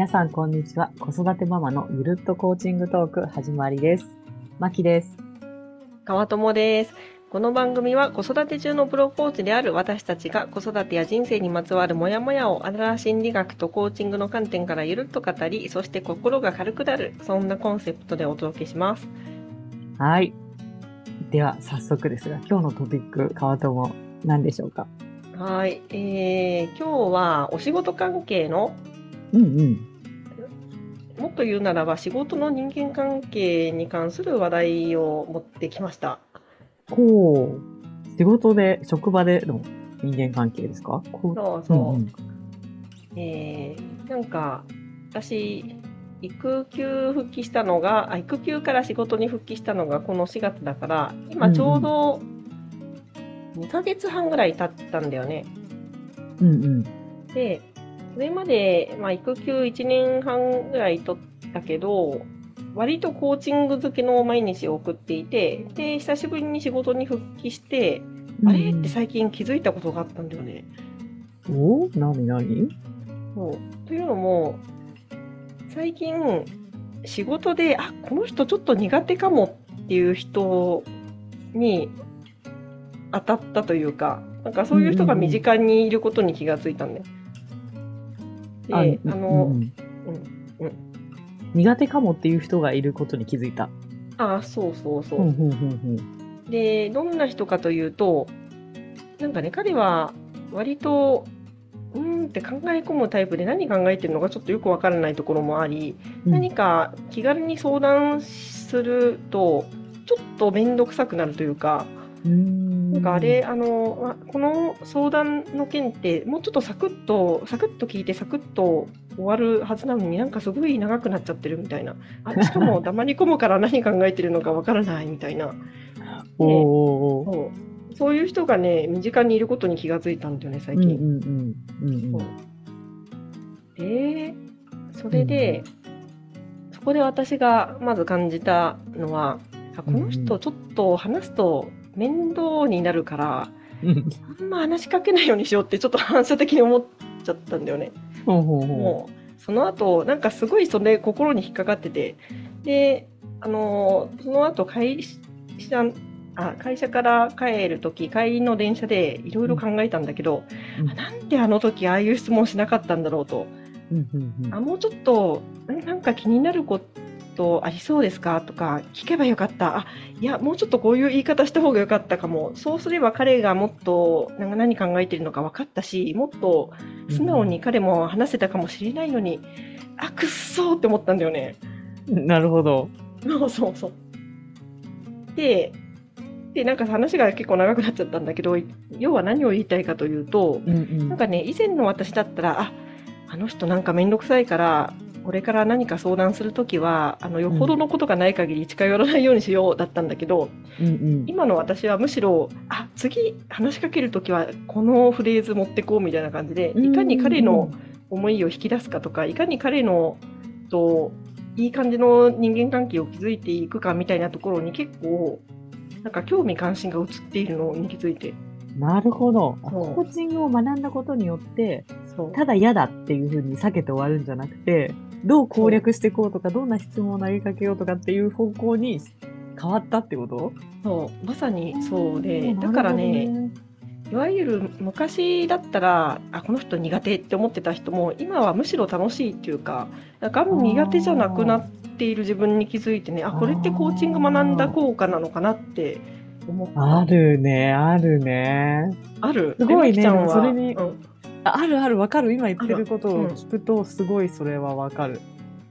皆さん、こんにちは。子育てママのゆるっとコーチングトーク始まりです。まきです。川友です。この番組は子育て中のプロコーチである私たちが子育てや人生にまつわるモヤモヤをアダラー心理学とコーチングの観点からゆるっと語り、そして心が軽くなる、そんなコンセプトでお届けします。はい。では、早速ですが、今日のトピック、川友、何でしょうか？はい。えー、今日はお仕事関係の、うんうん。もっと言うならば仕事の人間関係に関する話題を持ってきました。こう、仕事で、職場での人間関係ですか？こそうそう。んんえーなんか私育休復帰したのがあ育休から仕事に復帰したのがこの4月だから今ちょうど2ヶ月半ぐらい経ったんだよね。うんうん。でそれまで、まあ、育休1年半ぐらい取ったけど割とコーチング好きの毎日を送っていてで久しぶりに仕事に復帰して、あれって最近気づいたことがあったんだよね。おなになに？そうというのも最近仕事であこの人ちょっと苦手かもっていう人に当たったというかなんかそういう人が身近にいることに気がついたんだよ。うんの、うんうん苦手かもっていう人がいることに気づいた。あそうそうそう。うんうんうんでどんな人かというとなんかね彼は割とうーんって考え込むタイプで何考えてるのかちょっとよくわからないところもあり、うん。何か気軽に相談するとちょっと面倒くさくなるというか、うん、なんかあれあのあこの相談の件ってもうちょっとサクッとサクッと聞いてサクッと終わるはずなのになんかすごい長くなっちゃってるみたいな。あしかも 黙り込むから何考えてるのかわからないみたいな。おーおーおー。そう。そういう人がね身近にいることに気がついたんだよね最近。うんうんうんうんうんそう。でそれで、そこで私がまず感じたのはあこの人ちょっと話すと面倒になるから、うんあんま話しかけないようにしようってちょっと反射的に思っちゃったんだよね。ほうほうほもうその後なんかすごいそれ心に引っかかっててであのその後会社あ会社から帰る時帰りの電車でいろいろ考えたんだけど、うんあなんであの時ああいう質問しなかったんだろうと。う。うんうんうんあもうちょっとんなんか気になることありそうですかとか聞けばよかったあいやもうちょっとこういう言い方した方がよかったかもそうすれば彼がもっとなんか何考えてるのか分かったしもっと素直に彼も話せたかもしれないのに、あくっそーって思ったんだよね。なるほど。そうそうそうででなんか話が結構長くなっちゃったんだけど要は何を言いたいかというと、うんうんなんかね、以前の私だったら、あ、あの人なんかめんどくさいから、これから何か相談するときは、あの、よほどのことがない限り近寄らないようにしようだったんだけど、うんうん今の私はむしろ、あ、次話しかけるときはこのフレーズ持ってこうみたいな感じで、いかに彼の思いを引き出すかとか、いかに彼の、と、いい感じの人間関係を築いていくかみたいなところに結構、なんか興味関心が移っているのに気づいて。なるほど。コーチングを学んだことによって。ただ嫌だっていうふうに避けて終わるんじゃなくて、どう攻略していこうとか、どんな質問を投げかけようとかっていう方向に変わったってこと？そうまさにそうで、んだからねいわゆる昔だったらあこの人苦手って思ってた人も今はむしろ楽しいっていうかなんか苦手じゃなくなっている自分に気づいてねあこれってコーチング学んだ効果なのかなって思った。あるね、あるね。ある？すごいね。えまきちゃんは？それにうんああるある、わかる。今言ってることを聞くと、すごいそれはわかる。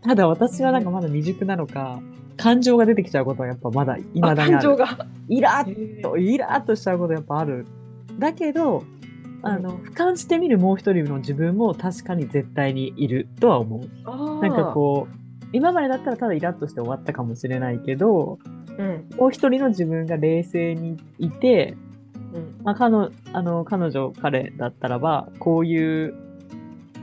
ただ私はなんかまだ未熟なのか、感情が出てきちゃうことはやっぱまだ、未あだにある。感情がイラッと、イラッとしちゃうことやっぱある。だけど、あの、俯瞰してみるもう一人の自分も確かに絶対にいるとは思う。なんかこう、今までだったらただイラッとして終わったかもしれないけど、うんもう一人の自分が冷静にいて、うんまあ、彼女、あの、彼女、彼だったらば、こういう、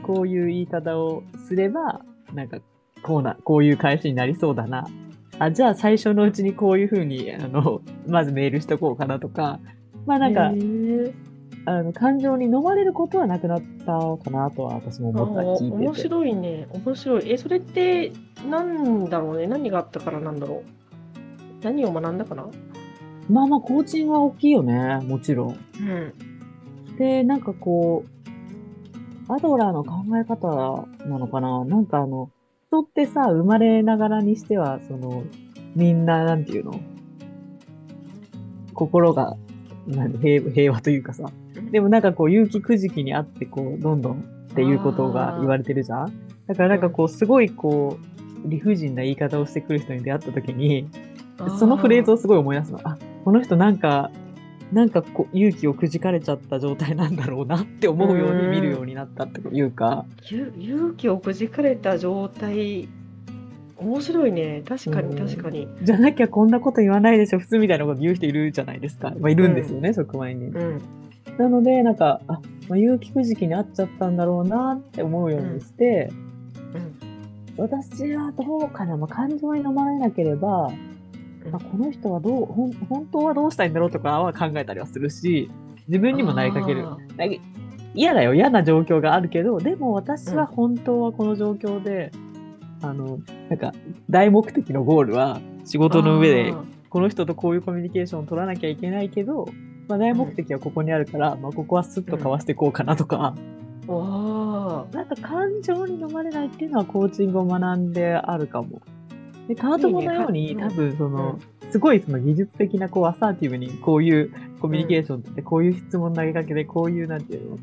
こういう言い方をすれば、なんか、こうな、こういう返しになりそうだな。あ、じゃあ最初のうちにこういうふうに、あの、まずメールしとこうかなとか、まあなんかあの、感情に飲まれることはなくなったかなとは私も思った、聞いてて。面白いね。面白い。え、それって、なんだろうね。何があったからなんだろう。何を学んだかな？まあまあ、コーチングは大きいよね、もちろん。うん。で、なんかこう、アドラーの考え方なのかななんかあの、人ってさ、生まれながらにしては、その、みんな、なんていうの？心が、なんで平平和というかさ。でもなんかこう、勇気くじきにあって、こう、どんどんっていうことが言われてるじゃんだからなんかこう、すごいこう、理不尽な言い方をしてくる人に出会った時に、そのフレーズをすごい思い出すの。あ、この人なんか、なんかこう勇気をくじかれちゃった状態なんだろうなって思うように見るようになったっていうか、ゆ勇気をくじかれた状態面白いね。確かにうん。確かに。じゃなきゃこんなこと言わないでしょ、普通みたいなこと言う人いるじゃないですか。まあ、いるんですよね、職場に。うん。なので、なんか、あ、まあ、勇気くじきにあっちゃったんだろうなって思うようにして、うん。私はどうかな、まあ、感情に飲まれなければ、まあ、この人はどう、ほん本当はどうしたいんだろうとかは考えたりはするし、自分にも投げかける。嫌だよ、嫌な状況があるけど、でも私は本当はこの状況で、あの、なんか、大目的のゴールは仕ー事の上であ、この人とこういうコミュニケーションを取らなきゃいけないけど、まあ、大目的はここにあるから、まあ、ここはスッとかわしていこうかなとか、ー。わなんか感情に飲まれないっていうのはコーチングを学んであるかも。で、カートモのように、いいね多分その、すごいその技術的なこうアサーティブにこういうコミュニケーションって、こういう質問投げかけで、こういうなんていうの？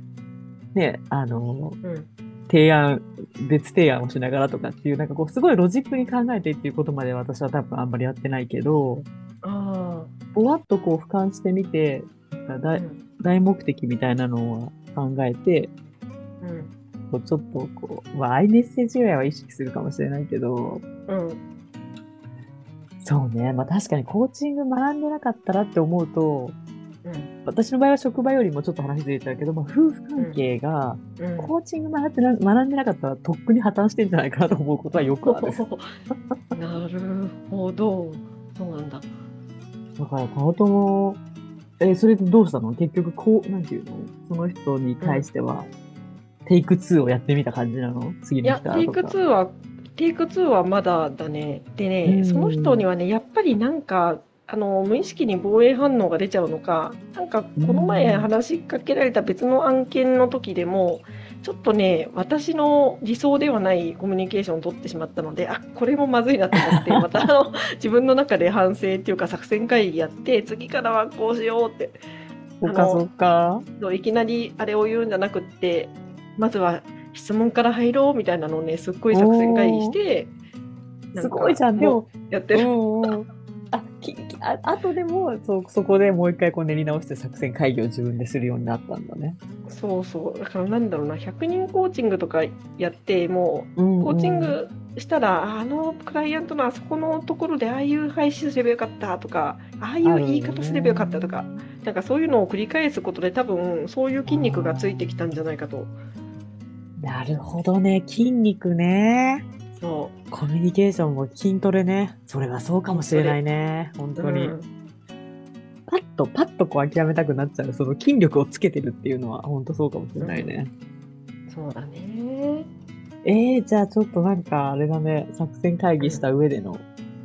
ね、あの、ーうん。提案、別提案をしながらとかっていう、なんかこうすごいロジックに考えてっていうことまで私は多分あんまりやってないけど、あぼわっとこう俯瞰してみて、大ーうん。大目的みたいなのを考えて、うん。こうちょっとこう、まあ、アイメッセージぐらいは意識するかもしれないけど、うんそうね。まあ確かにコーチング学んでなかったらって思うと、うん。私の場合は職場よりもちょっと話ずれちゃうけど、まあ夫婦関係が、うん。コーチング学ってな学んでなかったらとっくに破綻してんじゃないかなと思うことはよくある。なるほど。そうなんだ。だから、顔とも、えーそれでどうしたの？結局、こう、なんていうの？その人に対しては、テイク2をやってみた感じなの？次のいやテイク人はとか。2はテイク2はまだだねでね、うんその人にはねやっぱりなんかあの無意識に防衛反応が出ちゃうのかなんかこの前うん話しかけられた別の案件の時でもちょっとね私の理想ではないコミュニケーションを取ってしまったのであこれもまずいなと思って またあの自分の中で反省っていうか作戦会議やって次からはこうしようってそっかそっか。いきなりあれを言うんじゃなくってまずは質問から入ろうみたいなのをねすっごい作戦会議してすごいじゃん。でもやってる。あ、き、きあ、あとでも、そ、そこでもう一回こう練り直して作戦会議を自分でするようになったんだね。そうそうだからなんだろうな100人コーチングとかやってもうコーチングしたら、ああのクライアントのあそこのところでああいう配信すればよかったとかああいう言い方すればよかったとか、なんかそういうのを繰り返すことで多分そういう筋肉がついてきたんじゃないかとなるほどね。筋肉ね。そコミュニケーションも筋トレね。それはそうかもしれないね。本う当に。うんパッと、パッとこう諦めたくなっちゃう。その筋力をつけてるっていうのは本当そうかもしれないね。そうだねえー、じゃあちょっとなんかあれだね。作戦会議した上での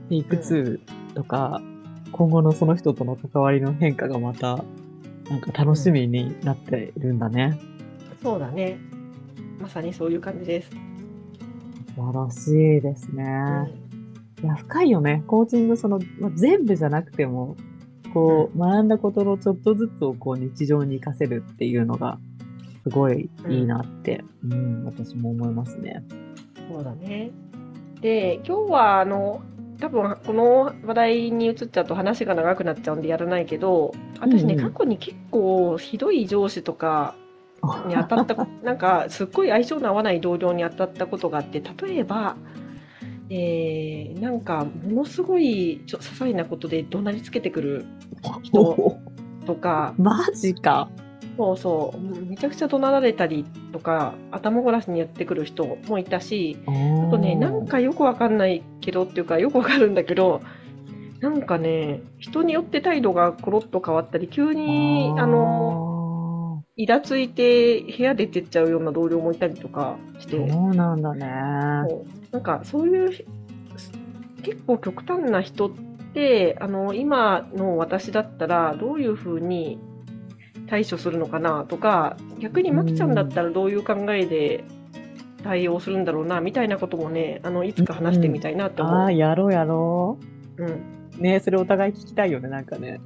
テイク2とか、今後のその人との関わりの変化がまた、なんか楽しみになってるんだね。そうだねまさにそういう感じです、素晴らしいですね。いや、深いよね。コーチング、その、まあ、全部じゃなくても、こう、学んだことのちょっとずつをこう日常に活かせるっていうのが、すごいいいなって、うん、私も思いますね。そうだね。で、今日はあの多分この話題に移っちゃうと話が長くなっちゃうんでやらないけど、私ね、うんうん過去に結構ひどい上司とかに当たったこ なんかすっごい相性の合わない同僚に当たったことがあって、例えば。えーなんかものすごいちょ些細なことで怒鳴りつけてくる人とか マジか。そうそうめちゃくちゃ怒鳴られたりとか頭ごなしにやってくる人もいたしああとね、なんかよくわかんないけどっていうか、よくわかるんだけど、なんかね、人によって態度がコロッと変わったり、急に、あの、の、イラついて部屋出てっちゃうような同僚もいたりとかして、そうなんだね。なんかそういう結構極端な人ってあの今の私だったらどういうふうに対処するのかなとか逆にまきちゃんだったらどういう考えで対応するんだろうなみたいなこともねあのいつか話してみたいなって思う。ああ、やろうやろうんう。ねそれお互い聞きたいよね、なんかね。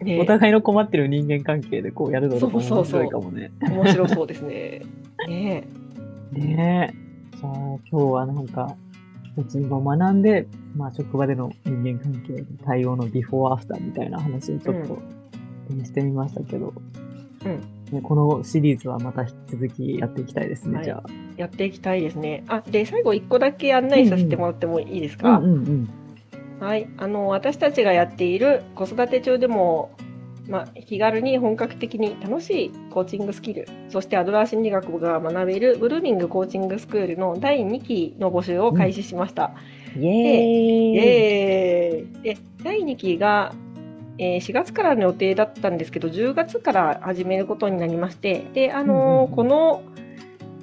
ねお互いの困ってる人間関係でこうやるのとかも面そうそうそう白いかもね。面白そうですね。ねねえ。じゃあ今日はなんか、うちも学んで、まあ職場での人間関係、対応のビフォーアフターみたいな話をちょっと、ねしてみましたけど、うんね、このシリーズはまた引き続きやっていきたいですね、はいじゃやっていきたいですね。あで最後1個だけ案内させてもらってもいいですあ。か、うんうんうん。はい、あの私たちがやっている子育て中でも、まあ、気軽に本格的に楽しいコーチングスキルそしてアドラー心理学が学べるブルーミングコーチングスクールの第2期の募集を開始しました。イエーイ。イエーイで第2期が、えー4月からの予定だったんですけど10月から始めることになりましてで、あのーうんうんうん。この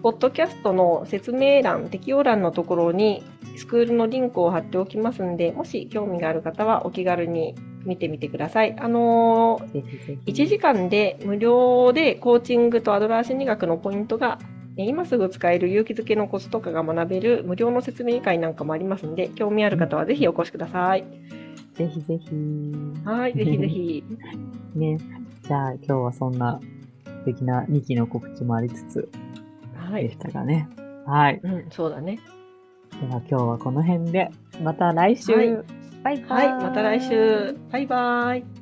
ポッドキャストの説明欄適用欄のところにスクールのリンクを貼っておきますんでもし興味がある方はお気軽に見てみてください。あのーぜひぜひ。1時間で無料でコーチングとアドラー心理学のポイントがえー今すぐ使える勇気づけのコツとかが学べる無料の説明会なんかもありますので興味ある方はぜひお越しください。ぜひぜひ。はい、ぜひぜひ。ね。じゃあ今日はそんな素敵な2期の告知もありつつではい、したがね。はい。うん、そうだね。では今日はこの辺で、また来週。はいバイバイ。はい、また来週。バイバイ。